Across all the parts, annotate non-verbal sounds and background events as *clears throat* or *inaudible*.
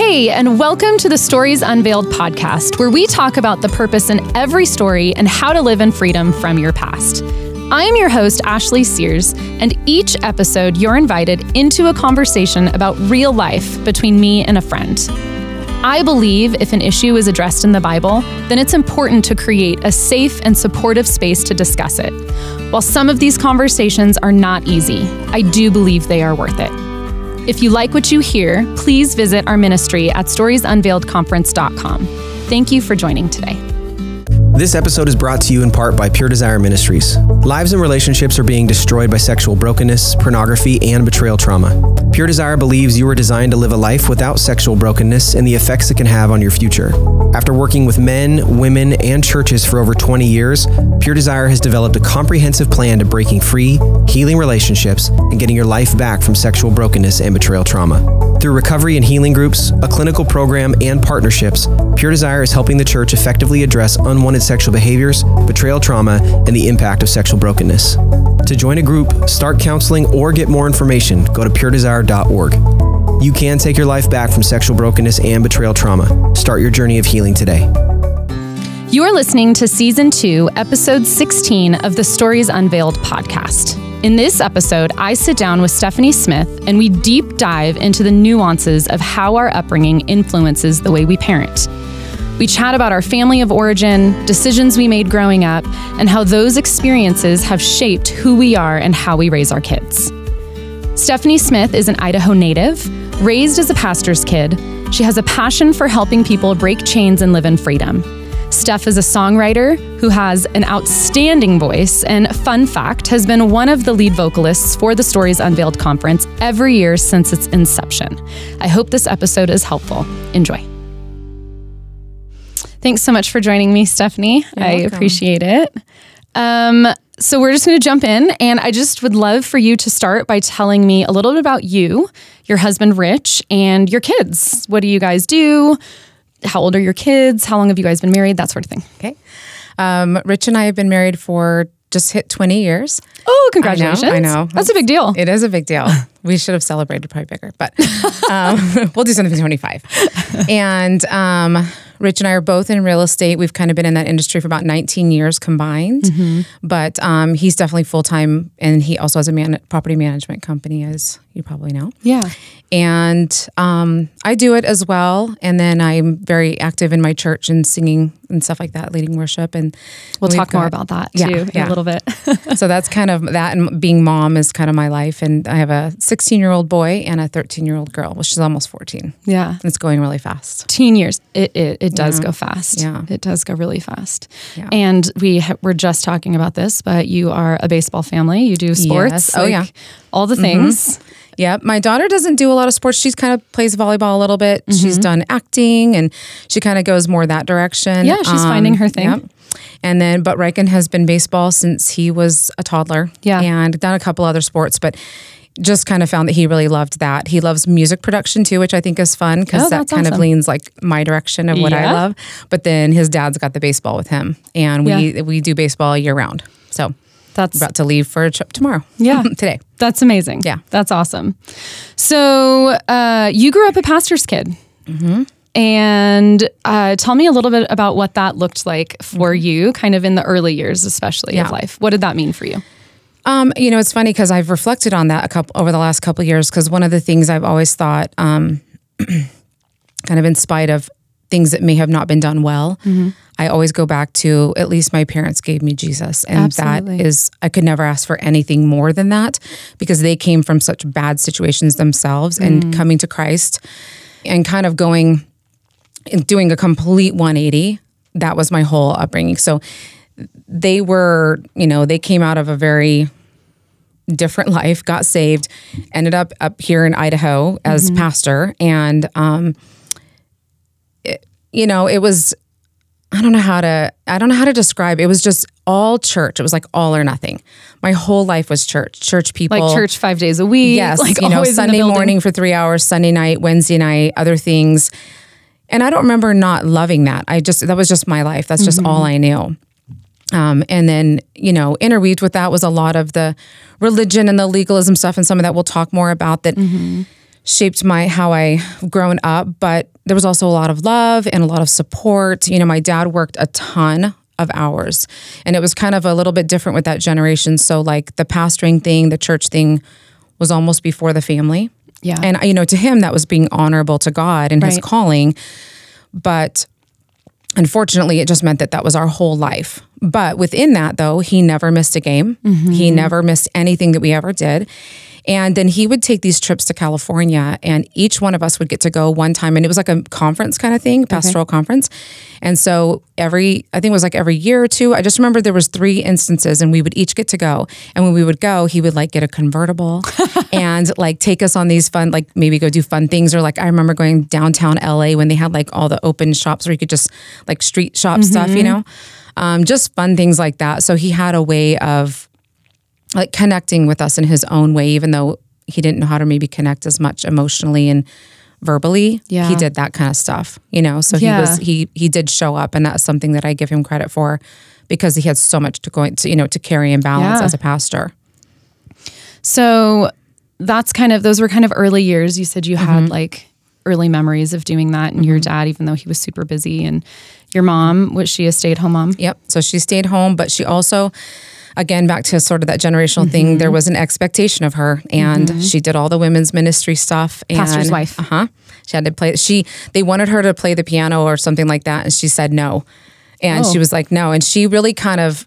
Hey, and welcome to the Stories Unveiled podcast, where we talk about the purpose in every story and how to live in freedom from your past. I'm your host, Ashley Sears, and each episode you're invited into a conversation about real life between me and a friend. I believe if an issue is addressed in the Bible, then it's important to create a safe and supportive space to discuss it. While some of these conversations are not easy, I do believe they are worth it. If you like what you hear, please visit our ministry at storiesunveiledconference.com. Thank you for joining today. This episode is brought to you in part by Pure Desire Ministries. Lives and relationships are being destroyed by sexual brokenness, pornography, and betrayal trauma. Pure Desire believes you are designed to live a life without sexual brokenness and the effects it can have on your future. After working with men, women, and churches for over 20 years, Pure Desire has developed a comprehensive plan to breaking free, healing relationships, and getting your life back from sexual brokenness and betrayal trauma. Through recovery and healing groups, a clinical program, and partnerships, Pure Desire is helping the church effectively address unwanted sexual behaviors, betrayal trauma, and the impact of sexual brokenness. To join a group, start counseling, or get more information, go to puredesire.org. You can take your life back from sexual brokenness and betrayal trauma. Start your journey of healing today. You're listening to Season 2, Episode 16 of the Stories Unveiled podcast. In this episode, I sit down with Stephanie Smith and we deep dive into the nuances of how our upbringing influences the way we parent. We chat about our family of origin, decisions we made growing up, and how those experiences have shaped who we are and how we raise our kids. Stephanie Smith is an Idaho native, raised as a pastor's kid. She has a passion for helping people break chains and live in freedom. Steph is a songwriter who has an outstanding voice, and fun fact, has been one of the lead vocalists for the Stories Unveiled conference every year since its inception. I hope this episode is helpful. Enjoy. Thanks so much for joining me, Stephanie. You're I welcome. appreciate it. Um, so, we're just going to jump in, and I just would love for you to start by telling me a little bit about you, your husband, Rich, and your kids. What do you guys do? How old are your kids? How long have you guys been married? That sort of thing. Okay. Um, Rich and I have been married for just hit 20 years. Oh, congratulations. I know. That's a big deal. It is a big deal. *laughs* We should have celebrated probably bigger, but um, *laughs* we'll do something for 25. And um, Rich and I are both in real estate. We've kind of been in that industry for about 19 years combined, Mm-hmm. but um, he's definitely full time and he also has a man- property management company, as you probably know. yeah. and um, I do it as well. And then I'm very active in my church and singing and stuff like that, leading worship. And We'll talk more about that Yeah, too in yeah. a little bit. *laughs* so that's kind of that. And being mom is kind of my life. And I have a 16 year old boy and a 13 year old girl, which is almost 14. yeah. It's going really fast. teen years it it, it does Yeah. go fast Yeah. it does go really fast Yeah. and we ha- were just talking about this but you are a baseball family you do sports Yes. Oh, yeah. Mm-hmm. all the things Yeah, my daughter doesn't do a lot of sports. She's kind of plays volleyball a little bit. She's done acting, and she kind of goes more that direction. Um, Yeah, she's finding her thing. yep. And then, but Riken has been baseball since he was a toddler. Yeah. and done a couple other sports, but just kind of found that he really loved that. He loves music production too, which I think is fun because Oh, that kind of leans like my direction of what I love. But then his dad's got the baseball with him, and we we do baseball year round. So that's about to leave for a trip tomorrow. Yeah. *laughs* today. that's amazing Yeah. that's awesome so uh, you grew up a pastor's kid Mm-hmm. and uh, tell me a little bit about what that looked like for you kind of in the early years especially of Mm-hmm. Life what did that mean for you Um, you know, it's funny because I've reflected on that a couple over the last couple of years. Because one of the things I've always thought, um, *clears throat* kind of in spite of things that may have not been done well, I always go back to at least my parents gave me Jesus, and Absolutely. that is I could never ask for anything more than that because they came from such bad situations themselves, and coming to Christ and kind of going and doing a complete 180. That was my whole upbringing. So they were, you know, they came out of a very different *laughs* life, got saved, ended up up here in Idaho as pastor, and um, it, you know, it was. I don't know how to. I don't know how to describe. It was just all church. It was like all or nothing. My whole life was church. Church people, like church five days a week Yes, like you know, always in the Sunday morning for three hours, Sunday night, Wednesday night, other things. And I don't remember not loving that. I just that was just my life. That's just all I knew. Um, and then you know, interweaved with that was a lot of the religion and the legalism stuff, and some of that we'll talk more about. That shaped my how I grown up, but there was also a lot of love and a lot of support. You know, my dad worked a ton of hours and it was kind of a little bit different with that generation. So like the pastoring thing, the church thing was almost before the family. Yeah. And you know, to him that was being honorable to God and his calling. But unfortunately, it just meant that that was our whole life. But within that, though, he never missed a game. He mm-hmm. never missed anything that we ever did. And then he would take these trips to California, and each one of us would get to go one time. And it was like a conference kind of thing, pastoral conference. And so every, I think it was like every year or two. I just remember there was three instances, and we would each get to go. And when we would go, he would like get a convertible *laughs* and like take us on these fun, like maybe go do fun things. Or like I remember going downtown LA when they had like all the open shops where you could just like street shop stuff, you know, um, just fun things like that. So he had a way of like connecting with us in his own way, even though he didn't know how to maybe connect as much emotionally and verbally. Yeah. He did that kind of stuff, you know. So Yeah. he was he he did show up and that's something that I give him credit for because he had so much to go to, you know, to carry and balance Yeah. as a pastor. So that's kind of those were kind of early years. You said you Mm-hmm. had like early memories of doing that, and your dad, even though he was super busy, and your mom was she a stay at home mom? Yep. So she stayed home, but she also, again, back to sort of that generational thing, there was an expectation of her, and she did all the women's ministry stuff. And, Pastor's wife. Uh huh. She had to play. She they wanted her to play the piano or something like that, and she said no, and Oh. she was like no, and she really kind of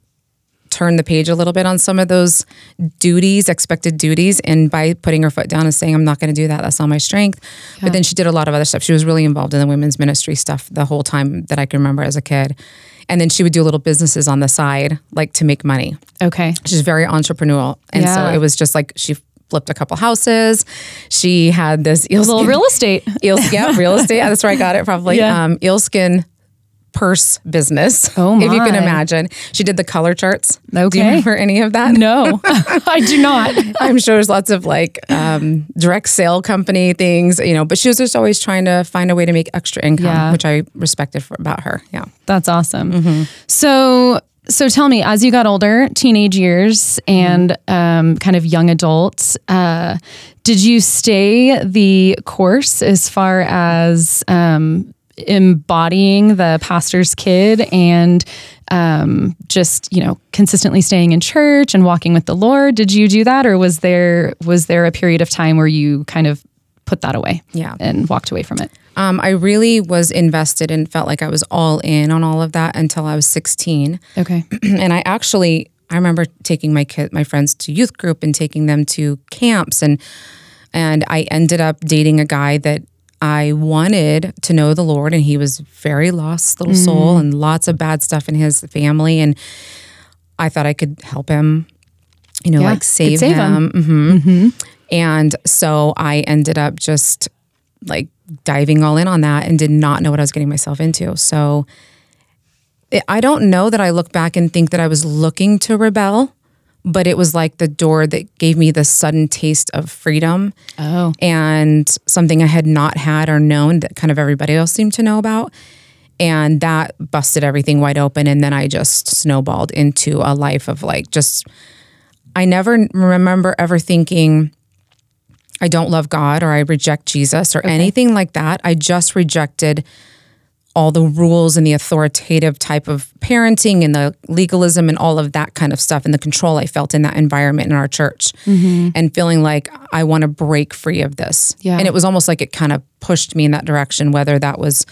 turned the page a little bit on some of those duties, expected duties, and by putting her foot down and saying, I'm not going to do that, that's not my strength. But then she did a lot of other stuff. She was really involved in the women's ministry stuff the whole time that I can remember as a kid. And then she would do little businesses on the side, like to make money. Okay. She's very entrepreneurial. And Yeah. so it was just like she flipped a couple houses. She had this Little eelskin, real estate. eels, yeah, real estate. *laughs* That's where I got it probably. Yeah. Um, eelskin purse business. *laughs* Oh, my. If you can imagine. She did the color charts. Do Okay. you remember any of that? No, *laughs* *laughs* I do not. I'm sure there's lots of like um, direct sale company things, you know, but she was just always trying to find a way to make extra income, Yeah. which I respected for, about her. Yeah. That's awesome. Mm-hmm. So, so tell me, as you got older, teenage years and um, kind of young adults, uh, did you stay the course as far as um, embodying the pastor's kid and um, just you know consistently staying in church and walking with the Lord? Did you do that, or was there was there a period of time where you kind of put that away, Yeah. and walked away from it? Um, I really was invested and felt like I was all in on all of that until I was 16. Okay. *clears throat* and I actually I remember taking my kid my friends to youth group and taking them to camps and and I ended up dating a guy that I wanted to know the Lord and he was very lost little soul and lots of bad stuff in his family and I thought I could help him you know Yeah, like save, save him, hmm and so I ended up just like diving all in on that and did not know what I was getting myself into. So I don't know that I look back and think that I was looking to rebel, but it was like the door that gave me the sudden taste of freedom Oh. and something I had not had or known that kind of everybody else seemed to know about. And that busted everything wide open. And then I just snowballed into a life of like just, I never remember ever thinking, I don't love God or I reject Jesus or anything like that. I just rejected all the rules and the authoritative type of parenting and the legalism and all of that kind of stuff and the control I felt in that environment in our church mm-hmm. and feeling like I want to break free of this. Yeah. And it was almost like it kind of pushed me in that direction, whether that was,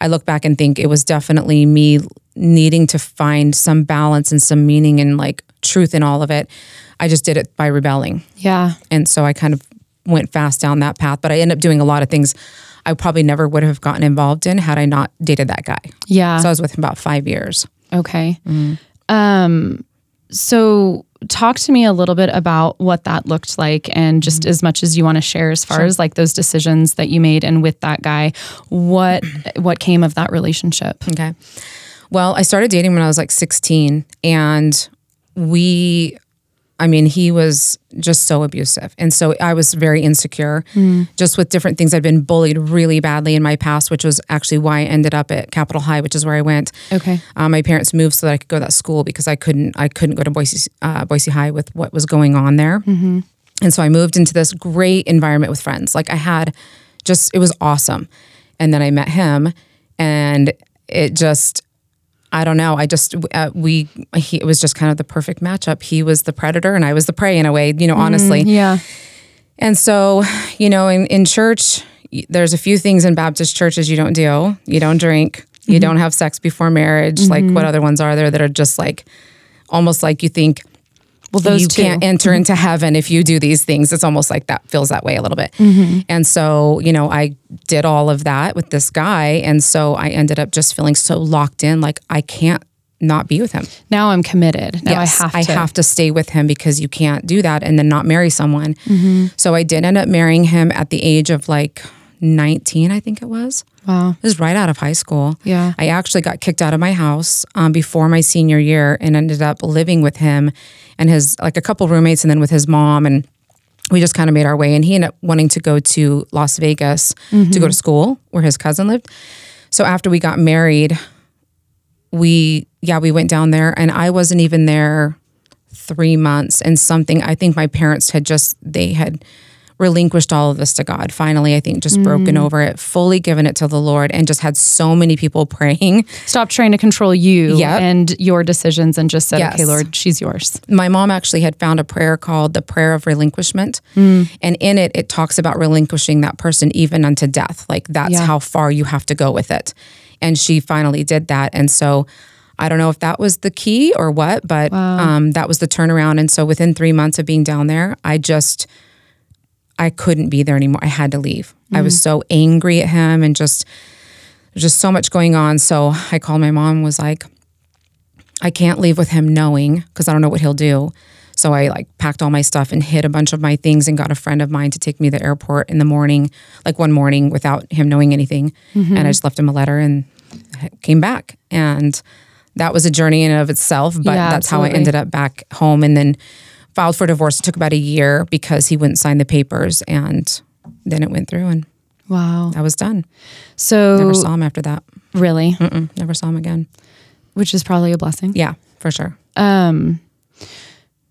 I look back and think it was definitely me needing to find some balance and some meaning and like truth in all of it. I just did it by rebelling. Yeah. And so I kind of went fast down that path, but I ended up doing a lot of things I probably never would have gotten involved in had I not dated that guy. Yeah. So I was with him about five years. Okay. Um, so talk to me a little bit about what that looked like and just as much as you want to share as far as like those decisions that you made and with that guy, what *clears throat* what came of that relationship? Okay. Well, I started dating when I was like 16 and we I mean, he was just so abusive. And so I was very insecure just with different things. I'd been bullied really badly in my past, which was actually why I ended up at Capital High, which is where I went. Okay. Um, my parents moved so that I could go to that school because I couldn't I couldn't go to Boise uh, Boise High with what was going on there. And so I moved into this great environment with friends. Like I had just, it was awesome. And then I met him and it just, I don't know. I just, uh, we, he, it was just kind of the perfect matchup. He was the predator and I was the prey in a way, you know, mm, honestly. Yeah. And so, you know, in, in church, there's a few things in Baptist churches you don't do. You don't drink. You mm-hmm. don't have sex before marriage. Like what mm-hmm. other ones are there that are just like almost like you think Well, those you two. can't enter into heaven if you do these things. It's almost like that feels that way a little bit. And so, you know, I did all of that with this guy. And so I ended up just feeling so locked in, like I can't not be with him. now I'm committed. Now Yes, I have to. I have to stay with him because you can't do that and then not marry someone. Mm-hmm. So I did end up marrying him at the age of like 19, I think it was. Wow. It was right out of high school. Yeah. I actually got kicked out of my house um, before my senior year and ended up living with him and his like a couple roommates and then with his mom and we just kind of made our way and he ended up wanting to go to Las Vegas to go to school where his cousin lived. So after we got married, we yeah, we went down there and I wasn't even there 3 months and something I think my parents had just they had relinquished all of this to God. Finally, I think just broken over it, fully given it to the Lord and just had so many people *laughs* praying. Stop trying to control you Yep. and your decisions and just said, Yes. okay, Lord, she's yours. my mom actually had found a prayer called the prayer of relinquishment Mm. and in it it talks about relinquishing that person even unto death like that's Yeah. how far you have to go with it and she finally did that and so i don't know if that was the key or what but um, that was the turnaround and so within three months of being down there i just i couldn't be there anymore i had to leave i Mm. was so angry at him and just just so much going on so i called my mom was like I can't leave with him knowing because I don't know what he'll do. So I like packed all my stuff and hid a bunch of my things and got a friend of mine to take me to the airport in the morning, like one morning without him knowing anything. Mm-hmm. And I just left him a letter and came back. And that was a journey in and of itself, but Yeah, that's how I ended up back home and then filed for divorce. It took about a year because he wouldn't sign the papers and then it went through and Wow. I was done. So, Never saw him after that. really, Mm-mm, never saw him again. which is probably a blessing. Yeah, for sure. Um.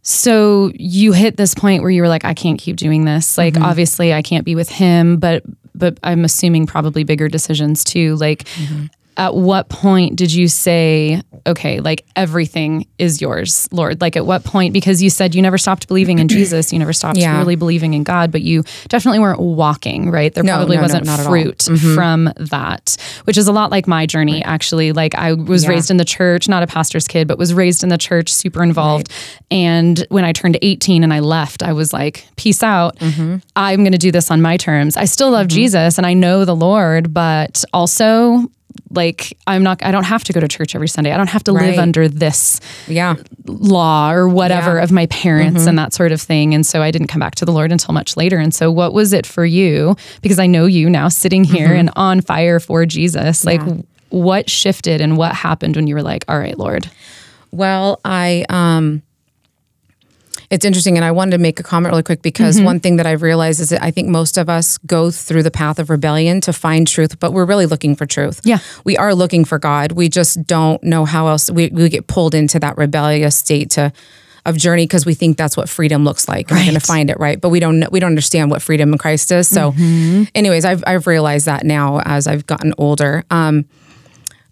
So you hit this point where you were like, I can't keep doing this. Like, obviously, I can't be with him, but but I'm assuming probably bigger decisions too. Like, at what point did you say, okay, like everything is yours, Lord? Like, at what point? Because you said you never stopped believing in *clears throat* Jesus, you never stopped Yeah. really believing in God, but you definitely weren't walking, right? There No, probably no, no, wasn't at all. Mm-hmm. fruit from that, which is a lot like my journey, actually. Like, I was Yeah. raised in the church, not a pastor's kid, but was raised in the church, super involved. And when I turned 18 and I left, I was like, peace out. Mm-hmm. I'm going to do this on my terms. I still love Jesus and I know the Lord, but also, like, I'm not, I don't have to go to church every Sunday. I don't have to live under this Yeah. law or whatever Yeah. Mm-hmm. of my parents and that sort of thing. And so I didn't come back to the Lord until much later. And so, what was it for you? Because I know you now sitting here Mm-hmm. and on fire for Jesus. Like, what shifted and what happened when you were like, all right, Lord? Well, I um it's interesting and I wanted to make a comment really quick because one thing that I've realized is that I think most of us go through the path of rebellion to find truth, but we're really looking for truth. Yeah. We are looking for God. We just don't know how else we, we get pulled into that rebellious state to of journey because we think that's what freedom looks like. And We're going to find it, right? But we don't know, we don't understand what freedom in Christ is. So anyways, I've I've realized that now as I've gotten older. Um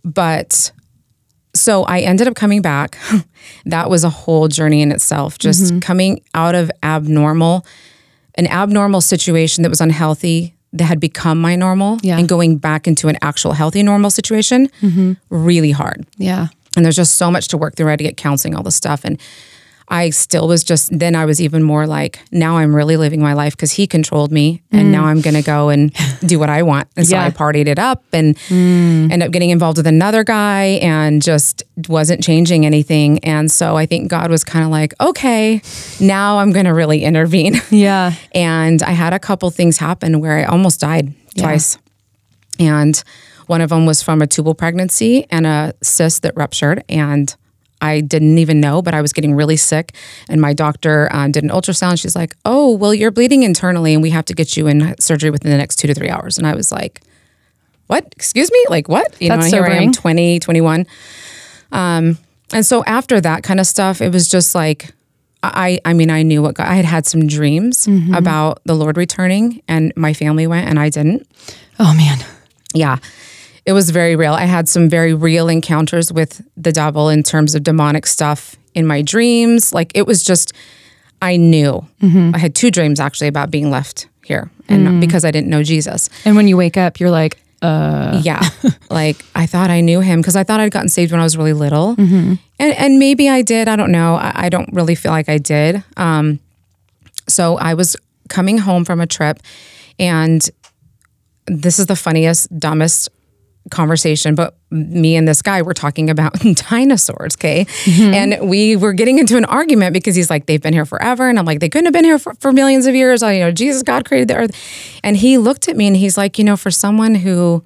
but so I ended up coming back. *laughs* that was a whole journey in itself, just Mm-hmm. coming out of abnormal, an abnormal situation that was unhealthy that had become my normal Yeah. and going back into an actual healthy normal situation, really hard. Yeah. And there's just so much to work through. I had to get counseling, all this stuff. And I still was just, then I was even more like, now I'm really living my life because he controlled me. And now mm. I'm going to go and *laughs* do what I want. And so I partied it up and mm. ended up getting involved with another guy and just wasn't changing anything. And so I think God was kind of like, okay, now I'm going to really intervene. *laughs* Yeah. And I had a couple things happen where I almost died twice. And one of them was from a tubal pregnancy and a cyst that ruptured. And I didn't even know, but I was getting really sick. And my doctor um, did an ultrasound. She's like, oh, well, you're bleeding internally and we have to get you in surgery within the next two to three hours. And I was like, what? Excuse me? Like what? You That's know, here I am, 20, 21. Um, and so after that kind of stuff, it was just like, I I mean I knew what God, I had had some dreams about the Lord returning and my family went and I didn't. Oh man. Yeah. It was very real. I had some very real encounters with the devil in terms of demonic stuff in my dreams. Like it was just I knew. I had two dreams actually about being left here and because I didn't know Jesus. And when you wake up, you're like, uh, Yeah. *laughs* like I thought I knew him because I thought I'd gotten saved when I was really little. And and maybe I did. I don't know. I, I don't really feel like I did. Um, so I was coming home from a trip and this is the funniest, dumbest conversation, but me and this guy were talking about *laughs* dinosaurs, okay? Mm-hmm. And we were getting into an argument because he's like, they've been here forever. And I'm like, they couldn't have been here for, for millions of years. I, you know, Jesus, God created the earth. And he looked at me and he's like, you know, for someone who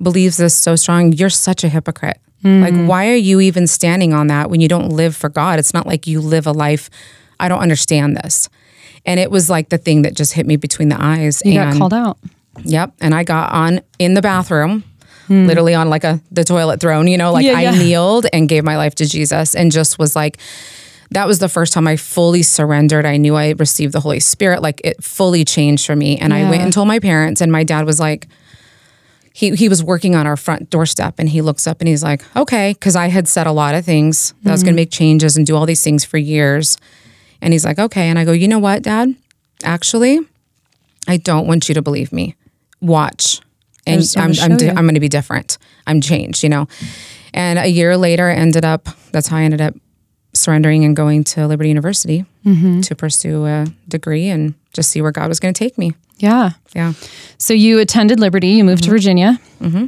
believes this so strong, you're such a hypocrite. Mm. Like, why are you even standing on that when you don't live for God? It's not like you live a life. I don't understand this. And it was like the thing that just hit me between the eyes. you and got called out. Yep. And I got on in the bathroom, Hmm. literally on like a the toilet throne, you know, like Yeah, I yeah. kneeled and gave my life to Jesus and just was like that was the first time I fully surrendered. I knew I received the Holy Spirit. Like it fully changed for me. And I went and told my parents, and my dad was like, he he was working on our front doorstep and he looks up and he's like, okay, because I had said a lot of things that I was gonna hmm. make changes and do all these things for years. And he's like, okay. And I go, you know what, Dad? Actually, I don't want you to believe me. Watch. And I'm I'm, di- I'm going to be different. I'm changed, you know. And a year later, I ended up. That's how I ended up surrendering and going to Liberty University Mm-hmm. to pursue a degree and just see where God was going to take me. Yeah. Yeah. So you attended Liberty, you moved to Virginia.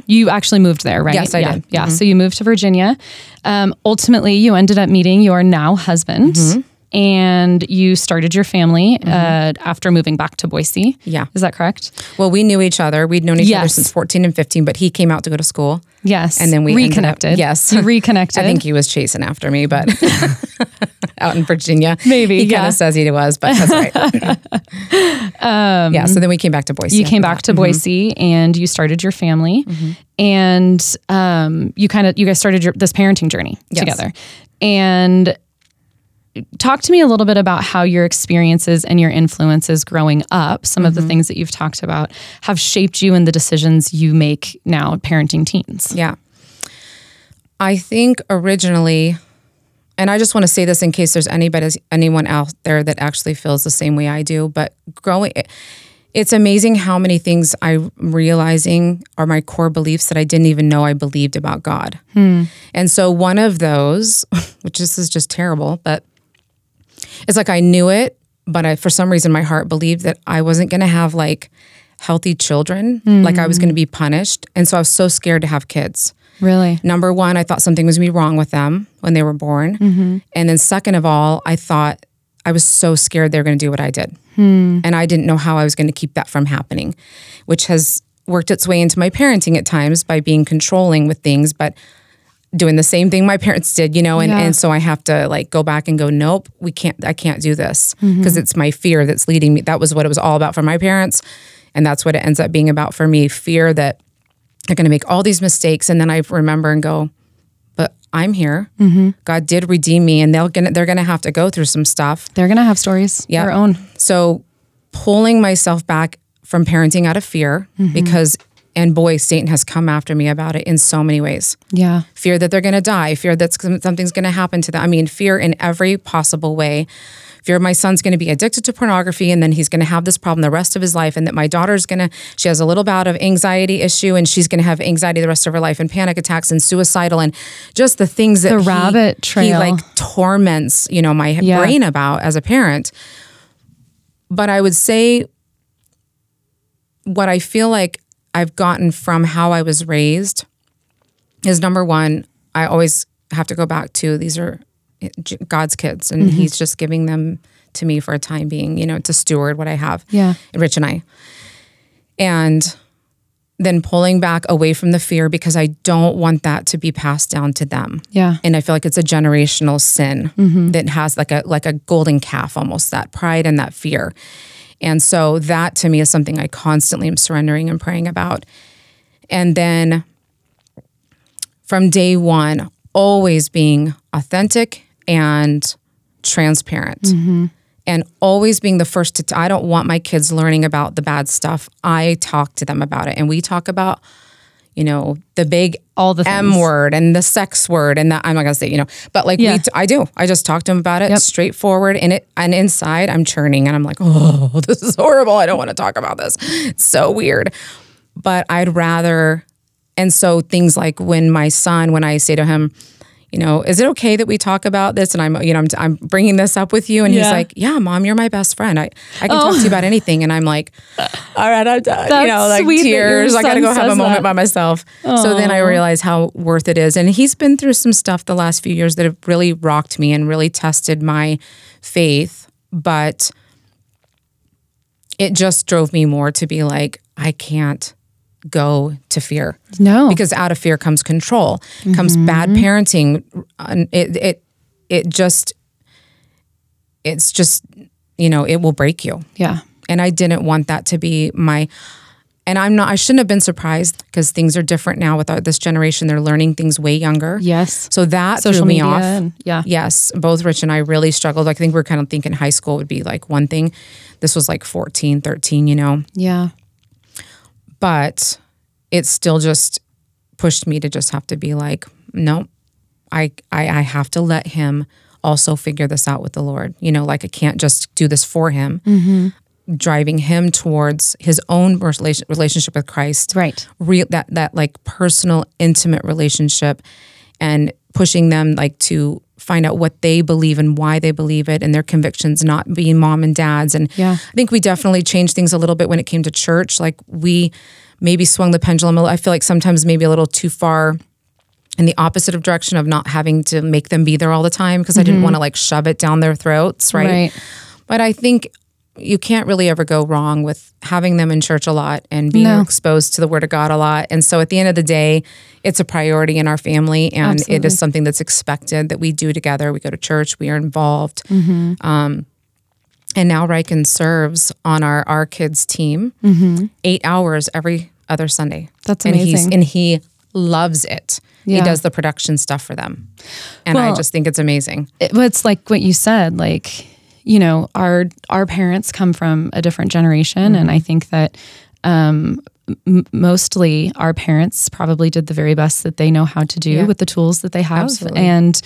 You actually moved there, right? Mm-hmm. Yes, I yeah. did. Yeah. So you moved to Virginia. Um, ultimately, you ended up meeting your now husband Mm-hmm. And you started your family uh, after moving back to Boise. Yeah. Is that correct? Well, we knew each other. We'd known each other since 14 and 15, but he came out to go to school. Yes. And then we ended up- reconnected. yes. You reconnected. *laughs* I think he was chasing after me, but *laughs* out in Virginia. Maybe, He kind of says he was, but that's right. *laughs* yeah. So then we came back to Boise. Um, you came back to Boise and you started your family and um, you kind of you guys started your, this parenting journey Yes. together and talk to me a little bit about how your experiences and your influences growing up some of the mm-hmm. things that you've talked about have shaped you in the decisions you make now parenting teens Yeah. I think originally, and I just want to say this in case there's anybody, anyone out there that actually feels the same way I do, but growing, it's amazing how many things I'm realizing are my core beliefs that I didn't even know I believed about God. Hmm. And so one of those, *laughs* which this is just terrible, but it's like I knew it, but I, for some reason, my heart believed that I wasn't going to have like healthy children, like I was going to be punished. And so I was so scared to have kids. really Number one, I thought something was going to be wrong with them when they were born. Mm-hmm. And then, second of all, I thought I was so scared they were going to do what I did. Hmm. And I didn't know how I was going to keep that from happening, which has worked its way into my parenting at times by being controlling with things, but doing the same thing my parents did, you know, and, Yeah. and so I have to like go back and go, nope, we can't, I can't do this mm-hmm. because it's my fear that's leading me. That was what it was all about for my parents. And that's what it ends up being about for me fear that they're going to make all these mistakes. And then I remember and go, but I'm here. Mm-hmm. God did redeem me and they'll gonna, they're going to have to go through some stuff. they're gonna have stories Yeah. their own So pulling myself back from parenting out of fear mm-hmm. because, and boy, Satan has come after me about it in so many ways yeah fear that they're going to die, fear that something's going to happen to them. I mean, fear in every possible way. Fear my son's going to be addicted to pornography and then he's going to have this problem the rest of his life, and that my daughter's going to, she has a little bout of anxiety issue and she's going to have anxiety the rest of her life and panic attacks and suicidal and just the things that The he- rabbit he like torments, you know, my Yeah. brain about as a parent. But I would say what I feel like I've gotten from how I was raised is number one, I always have to go back to these are eh, God's kids, and mm-hmm. He's just giving them to me for a time being, you know, to steward what I have. Yeah. Rich and I. And then pulling back away from the fear because I don't want that to be passed down to them. yeah And I feel like it's a generational sin mm-hmm. that has like a like a golden calf almost that pride and that fear. And so that to me is something I constantly am surrendering and praying about. And then from day one, always being authentic and transparent mm-hmm. and always being the first to. T- I don't want my kids learning about the bad stuff. I talk to them about it, and we talk about, you know, the big All the M word and the sex word, and that I'm not gonna say, you know, but like Yeah. we, t- I do. I just talk to him about it, Yep. straightforward, and it, and inside I'm churning, and I'm like, oh, *laughs* this is horrible. I don't want to talk about this. It's so weird, but I'd rather. And so things like when my son, when I say to him, you know, is it okay that we talk about this? And I'm, you know, I'm, I'm bringing this up with you, and he's like, yeah, mom, you're my best friend. I, I can talk to you oh. about anything. And I'm like, *laughs* all right, I'm done. you know, like tears. I got to go have a moment that. by myself. So then I realize how worth it is. And he's been through some stuff the last few years that have really rocked me and really tested my faith. But it just drove me more to be like, I can't go to fear No. because out of fear comes control, comes mm-hmm. bad parenting. It it it just it's just you know it will break you, yeah. and I didn't want that to be my. And I'm not. I shouldn't have been surprised because things are different now with our, this generation. They're learning things way younger. Yes. So that Social threw me media off. and- yeah. Yes, both Rich and I really struggled. I think we are kind of thinking high school would be like one thing. This was like 14, 13, you know Yeah. But it still just pushed me to just have to be like, no, I, I I have to let him also figure this out with the Lord. You know, like I can't just do this for him. Mm-hmm. Driving him towards his own relation, relationship with Christ, Right. Real that that like personal, intimate relationship, and pushing them like to find out what they believe and why they believe it and their convictions, not being mom and dads. And Yeah. I think we definitely changed things a little bit when it came to church. Like we maybe swung the pendulum. a little- I feel like sometimes maybe a little too far in the opposite of direction of not having to make them be there all the time because I didn't mm-hmm. want to like shove it down their throats, right? Right. But I think you can't really ever go wrong with having them in church a lot and being No. exposed to the word of God a lot. And so at the end of the day, it's a priority in our family and it Absolutely. is something that's expected that we do together. We go to church, we are involved. Mm-hmm. Um, and now Riken serves on our our kids team eight hours every other Sunday. Mm-hmm. That's and he's amazing. and he loves it. He does the production stuff for them, and I just think it's amazing. it, it's like what you said like you know our our parents come from a different generation and Mm-hmm. i think that um m- mostly our parents probably did the very best that they know how to do Yeah. with the tools that they have Absolutely. and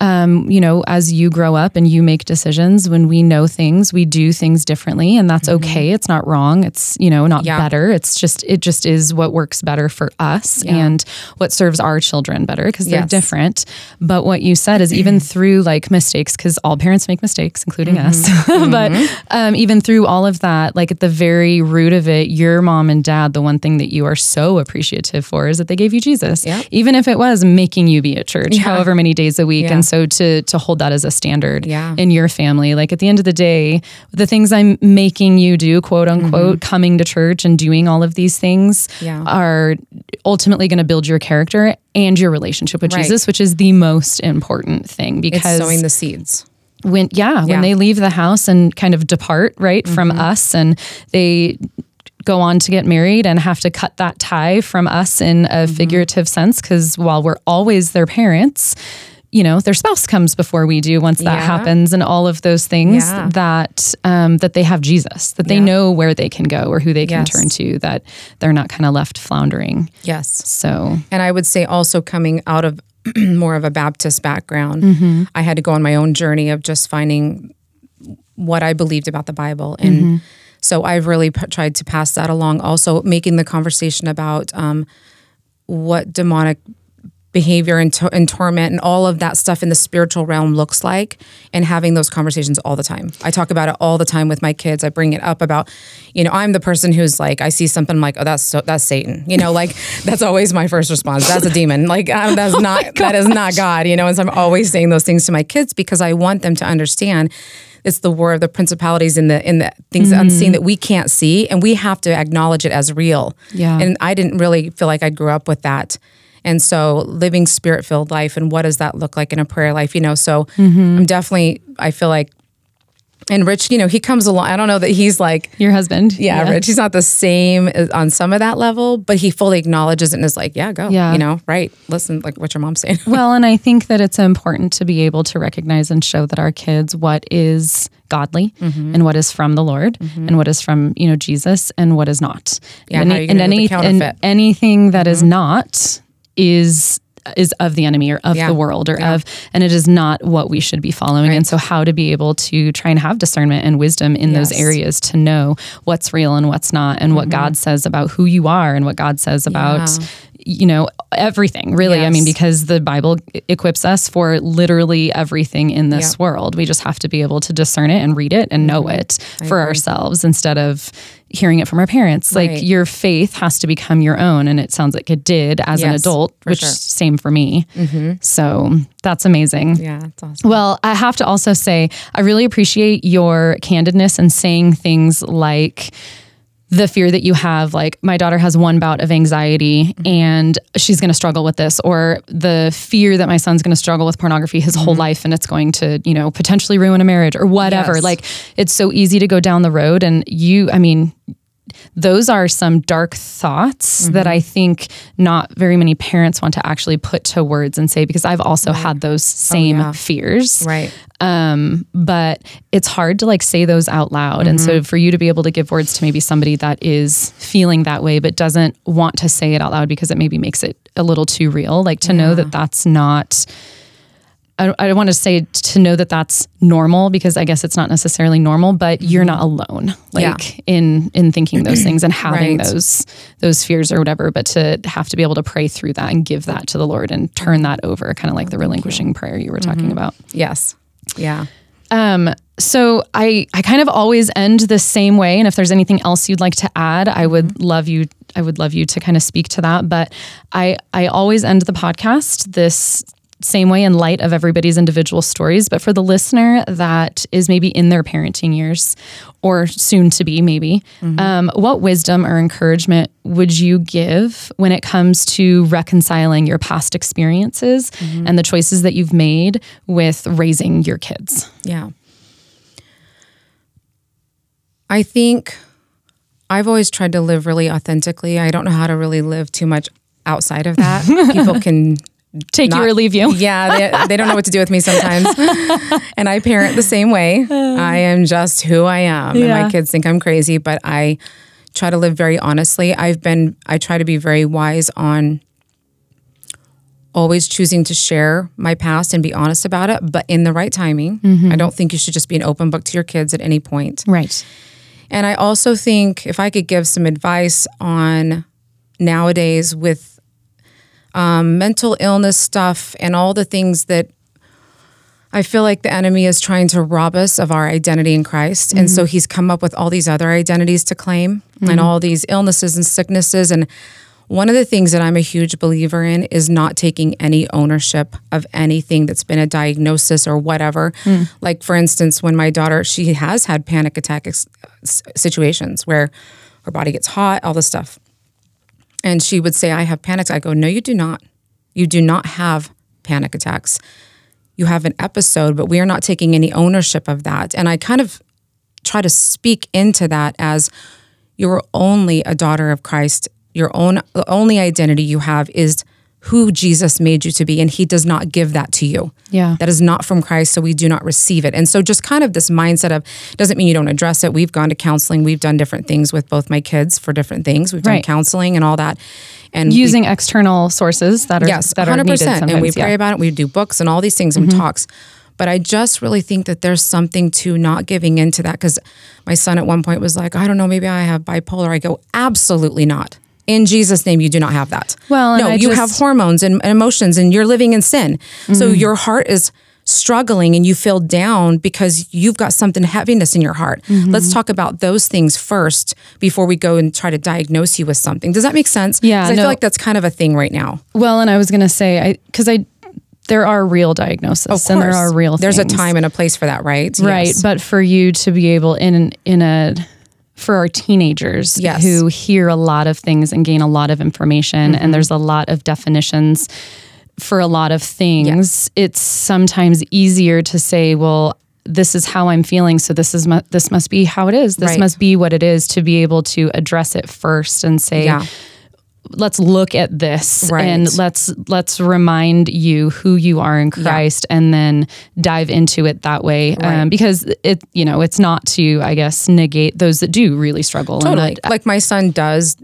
um, you know, as you grow up and you make decisions, when we know things, we do things differently, and that's okay. It's not wrong. It's you know not Mm-hmm. Yeah. better. It's just it just is what works better for us Yeah. and what serves our children better because they're Yes. different. But what you said is even *clears throat* through like mistakes, because all parents make mistakes, including us. *laughs* Mm-hmm. but um, even through all of that, like at the very root of it, your mom and dad, the one thing that you are so appreciative for is that they gave you Jesus, Yeah. even if it was making you be at church, however many days a week. Yeah. And so to to hold that as a standard Yeah. in your family, like at the end of the day, the things I'm making you do, quote unquote, coming to church and doing all of these things Mm-hmm. Yeah. are ultimately going to build your character and your relationship with Right. Jesus, which is the most important thing It's because sowing the seeds. when yeah, Yeah. Mm-hmm. when they leave the house and kind of depart right from us and they go on to get married and have to cut that tie from us in a Mm-hmm. figurative sense because while we're always their parents you know their spouse comes before we do once that Yeah. happens and all of those things Yeah. that um, that they have jesus that they Yeah. know where they can go or who they can Yes. turn to that they're not kind of left floundering Yes. so And I would say also coming out of *clears throat* more of a Baptist background, Mm-hmm. I had to go on my own journey of just finding what I believed about the Bible. And Mm-hmm. so I've really p- tried to pass that along. Also, making the conversation about um, what demonic behavior and, to- and torment and all of that stuff in the spiritual realm looks like and having those conversations all the time. I talk about it all the time with my kids. I bring it up about, you know, I'm the person who's like, I see something I'm like, oh, that's so, that's Satan. You know, like *laughs* that's always my first response. That's a demon. Like um, that's *laughs* not that is not God. You know, and so I'm always saying those things to my kids because I want them to understand it's the war of the principalities in the in the things unseen that we can't see, and we have to acknowledge it as real. Yeah. And I didn't really feel like I grew up with that. And so living spirit filled life and what does that look like in a prayer life, you know? So I'm definitely, I feel like And Rich, you know, he comes along. I don't know that he's like, Your husband. yeah, Rich. He's not the same on some of that level, but he fully acknowledges it and is like, yeah, go. Yeah. You know, right. Listen, like what your mom's saying. *laughs* Well, and I think that it's important to be able to recognize and show that our kids what is godly Mm-hmm. and what is from the Lord and what is from, you know, Jesus and what is not. Yeah, and how are you gonna do the and? Mm-hmm. anything that is not is is of the enemy or of Yeah. the world or of and it is not what we should be following and so how to be able to try and have discernment and wisdom in those Yes. Mm-hmm. areas to know what's real and what's not and what God says about who you are and what God says about Yeah. you know everything really i mean because the bible equips us for literally everything in this Yeah. Mm-hmm. world we just have to be able to discern it and read it and know it for ourselves instead of hearing it from our parents like your faith has to become your own and it sounds like it did as an adult which sure. Mm-hmm. same for me so that's amazing Yeah, it's awesome. well, I have to also say, I really appreciate your candidness and saying things like the fear that you have, like, my daughter has one bout of anxiety mm-hmm. and she's going to struggle with this, or the fear that my son's going to struggle with pornography his whole mm-hmm. life and it's going to, you know, potentially ruin a marriage or whatever. Yes. Like, it's so easy to go down the road. And you, I mean, those are some dark thoughts that I think not very many parents want to actually put to words and say because I've also had those same yeah. fears. right. Um, but it's hard to like say those out loud. And so for you to be able to give words to maybe somebody that is feeling that way but doesn't want to say it out loud because it maybe makes it a little too real, like to know that that's not I, I don't want to say to know that that's normal because I guess it's not necessarily normal, but you're mm-hmm. not alone, like in in thinking those things and *clears throat* having Right. those those fears or whatever. But to have to be able to pray through that and give that to the Lord and turn that over, kind of like the oh, relinquishing prayer you were talking mm-hmm. about. Yes. Yeah. Um, so I I kind of always end the same way, and if there's anything else you'd like to add, I would mm-hmm. love you. I would love you to kind of speak to that. But I I always end the podcast this same way in light of everybody's individual stories. But for the listener that is maybe in their parenting years or soon to be, maybe, um, what wisdom or encouragement would you give when it comes to reconciling your past experiences and the choices that you've made with raising your kids? Yeah. I think I've always tried to live really authentically. I don't know how to really live too much outside of that. *laughs* People can Take you or leave you. *laughs* Yeah, they, they don't know what to do with me sometimes. *laughs* and I parent the same way. Uh. I am just who I am. And my kids think I'm crazy, but I try to live very honestly. I've been, I try to be very wise on always choosing to share my past and be honest about it, but in the right timing. Mm-hmm. I don't think you should just be an open book to your kids at any point. Right. And I also think if I could give some advice on nowadays with um, mental illness stuff and all the things that I feel like the enemy is trying to rob us of our identity in Christ. And so mm-hmm. he's come up with all these other identities to claim and mm-hmm. all these illnesses and sicknesses. And one of the things that I'm a huge believer in is not taking any ownership of anything that's been a diagnosis or whatever. Mm. Like, for instance, when my daughter, she has had panic attack ex- situations where her body gets hot, all this stuff. And she would say, I have panic. I go, No, you do not. You do not have panic attacks. You have an episode, but we are not taking any ownership of that. And I kind of try to speak into that as you're only a daughter of Christ. Your own the only identity you have is who Jesus made you to be, and He does not give that to you. Yeah. That is not from Christ, so we do not receive it. And so, just kind of this mindset of doesn't mean you don't address it. We've gone to counseling, we've done different things with both my kids for different things. We've done Right. counseling and all that. And we- Using external sources that are yes, that are hundred needed percent. sometimes. And we yeah. Mm-hmm. pray about it. We do books and all these things and talks. But I just really think that there's something to not giving into that because my son at one point was like, I don't know, maybe I have bipolar. I go, absolutely not. In Jesus' name, you do not have that. Well, no, you just- have hormones and, emotions, and you're living in sin. So Mm-hmm. your heart is struggling and you feel down because you've got something heaviness in your heart. Mm-hmm. Let's talk about those things first before we go and try to diagnose you with something. Does that make sense? Yeah. I no. feel like that's kind of a thing right now. Well, and I was gonna say, I because I there are real diagnoses and there are real. There's things. a time and a place for that, right? right? Yes. But for you to be able in in a for our teenagers Yes. who hear a lot of things and gain a lot of information, Mm-hmm. and there's a lot of definitions for a lot of things. It's sometimes easier to say, well. this is how I'm feeling. So this is mu- this must be how it is. This Right. must be what it is to be able to address it first and say, Yeah. Let's look at this Right. and let's let's remind you who you are in Christ and then dive into it that way Right. um, because it you know it's not to I guess negate those that do really struggle and Totally. that- like my son does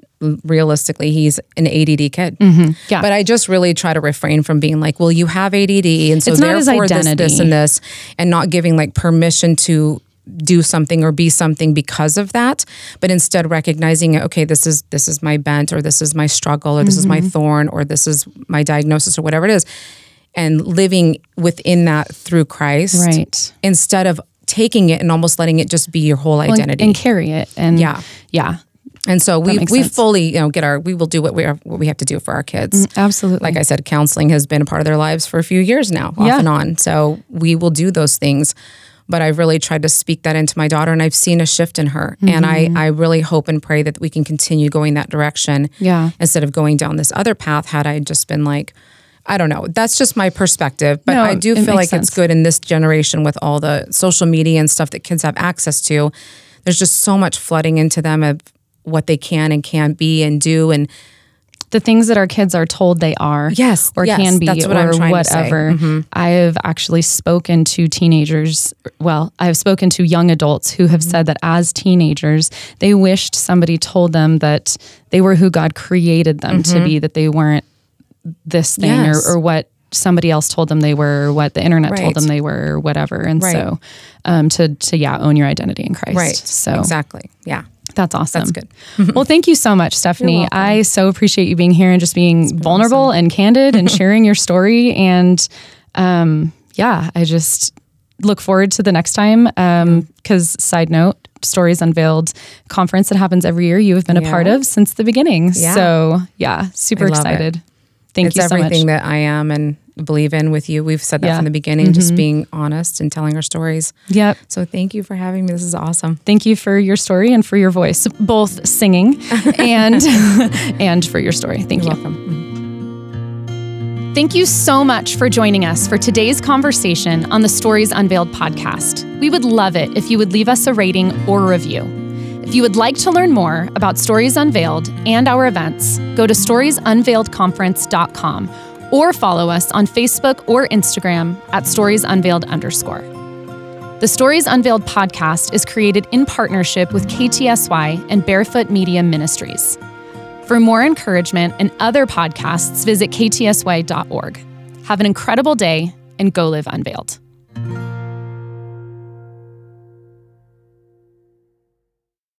realistically he's an ADD kid. Mm-hmm. yeah. But I just really try to refrain from being like, well, you have ADD and so It's not his therefore this, this and this and not giving like permission to do something or be something because of that but instead recognizing okay this is this is my bent or this is my struggle or this is Mm-hmm. my thorn or this is my diagnosis or whatever it is and living within that through Christ right instead of taking it and almost letting it just be your whole and, identity and carry it and Yeah. yeah and so we we sense. fully you know get our we will do what we are what we have to do for our kids. absolutely Like I said, counseling has been a part of their lives for a few years now, off Yeah. and on. So we will do those things. But I've really tried to speak that into my daughter, and I've seen a shift in her. And I Mm-hmm. I really hope and pray that we can continue going that direction. Yeah. Instead of going down this other path, had I just been like. I don't know. That's just my perspective, but No, I do feel like it's good in this generation with all the social media and stuff that kids have access to. There's just so much flooding into them of what they can and can't be and do, and the things that our kids are told they are Yes, or yes, can be what or I'm trying to say. Mm-hmm. whatever i have actually spoken to teenagers well i have spoken to young adults who have Mm-hmm. said that as teenagers they wished somebody told them that they were who god created them to be that they weren't this thing Mm-hmm. Yes. or, or what somebody else told them they were or what the internet told them they were or whatever and Right. so um, to to yeah own your identity in christ right. so exactly, yeah. That's awesome. That's good. *laughs* well, thank you so much, Stephanie. I so appreciate you being here and just being vulnerable and candid and *laughs* sharing your story. And um, yeah, I just look forward to the next time. Because, side note, Stories Unveiled conference that happens every year, you have been a part of since the beginning. Yeah. So, yeah, super love it. excited. Thank it's you so everything much. that I am and believe in with you. We've said that Yeah. Mm-hmm. from the beginning, just being honest and telling our stories. Yep. So thank you for having me. This is awesome. Thank you for your story and for your voice, both singing *laughs* and *laughs* and for your story. Thank You're you. welcome. Thank you so much for joining us for today's conversation on the Stories Unveiled podcast. We would love it if you would leave us a rating or review. If you would like to learn more about Stories Unveiled and our events, go to storiesunveiledconference.com or follow us on Facebook or Instagram at Stories Unveiled underscore. The Stories Unveiled podcast is created in partnership with KTSY and Barefoot Media Ministries. For more encouragement and other podcasts, visit ktsy.org. Have an incredible day and go live unveiled.